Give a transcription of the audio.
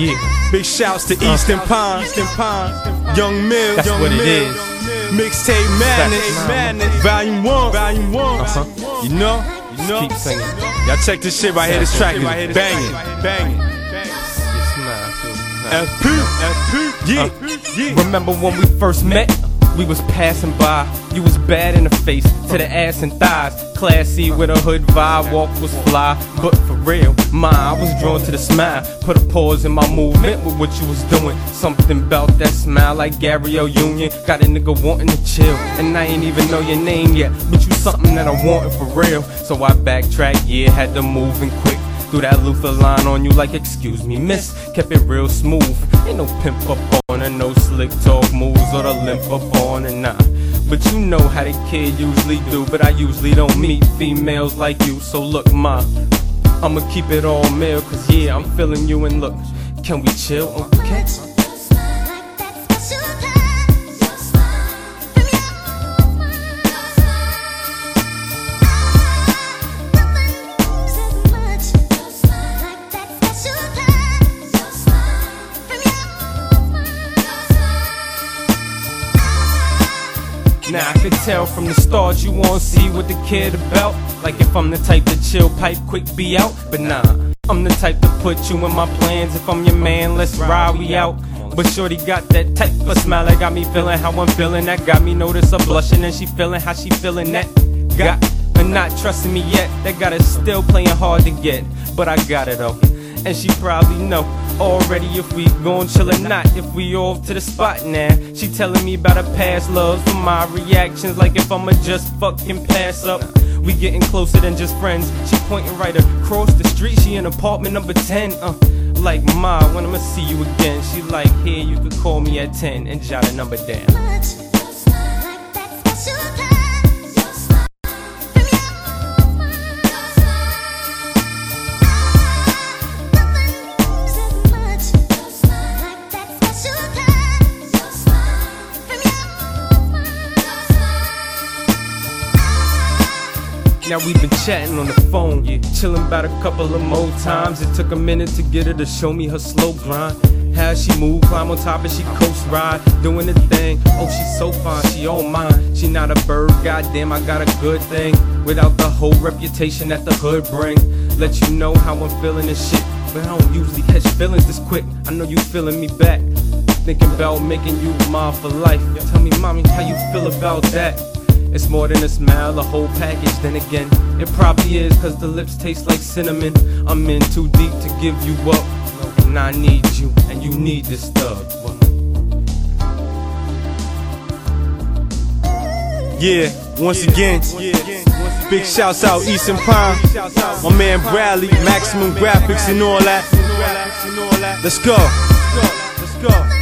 Yeah. Big shouts to Eastern Pine, Eastern Pine, Young Mill, That's Young what Mill. is. Mixtape Madness, Madness. Volume One, Volume One. Uh-huh. You know, you know. Keep singing. Y'all check this shit right here. This track is banging, banging. Man, FP, FP, yeah, yeah. Remember when we first met? We was passing by. You was bad in the face, to the ass and thighs. Classy with a hood vibe, walk was fly. But for real, my I was drawn to the smile. Put a pause in my movement with what you was doing. Something about that smile like Gabrielle Union. Got a nigga wanting to chill. And I ain't even know your name yet. But you something that I wanted for real. So I backtracked, yeah, had to move and quick. Threw that Luther line on you like, excuse me, miss. Kept it real smooth. Ain't no pimp up on her, no slick talk moves or the limp up on her, nah. But you know how the kid usually do. But I usually don't meet females like you. So look, ma, I'ma keep it all male. Cause yeah, I'm feeling you and look, can we chill? Uh, okay. Now I could tell from the start you won't see what the kid about. Like if I'm the type to chill, pipe quick, be out. But nah, I'm the type to put you in my plans. If I'm your man, let's ride, we out. But Shorty got that type of smile that got me feeling how I'm feeling. That got me notice her blushing and she feeling how she feeling that. Got her not trusting me yet. That got her still playing hard to get. But I got it though. And she probably know already if we gon' chill or not. If we off to the spot now. She telling me about her past loves and my reactions. Like if I'ma just fucking pass up. We getting closer than just friends. She pointing right across the street. She in apartment number 10. Uh, like ma, when I'ma see you again. She like, here you could call me at 10 and jot a number down. Now we've been chatting on the phone, yeah, chilling about a couple of more times. It took a minute to get her to show me her slow grind. How she move, climb on top and she coast ride, doing the thing. Oh, she's so fine, she all mine. She not a bird, goddamn, I got a good thing. Without the whole reputation that the hood bring. Let you know how I'm feeling and shit, but I don't usually catch feelings this quick. I know you feeling me back. Thinking about making you mine for life. Tell me, mommy, how you feel about that? It's more than a smile, a whole package. Then again, it probably is, cause the lips taste like cinnamon. I'm in too deep to give you up. And I need you, and you need this stuff. Yeah, once again, big shouts out Easton Pine, my man Bradley, Maximum Graphics and all that. Let's go. Let's go.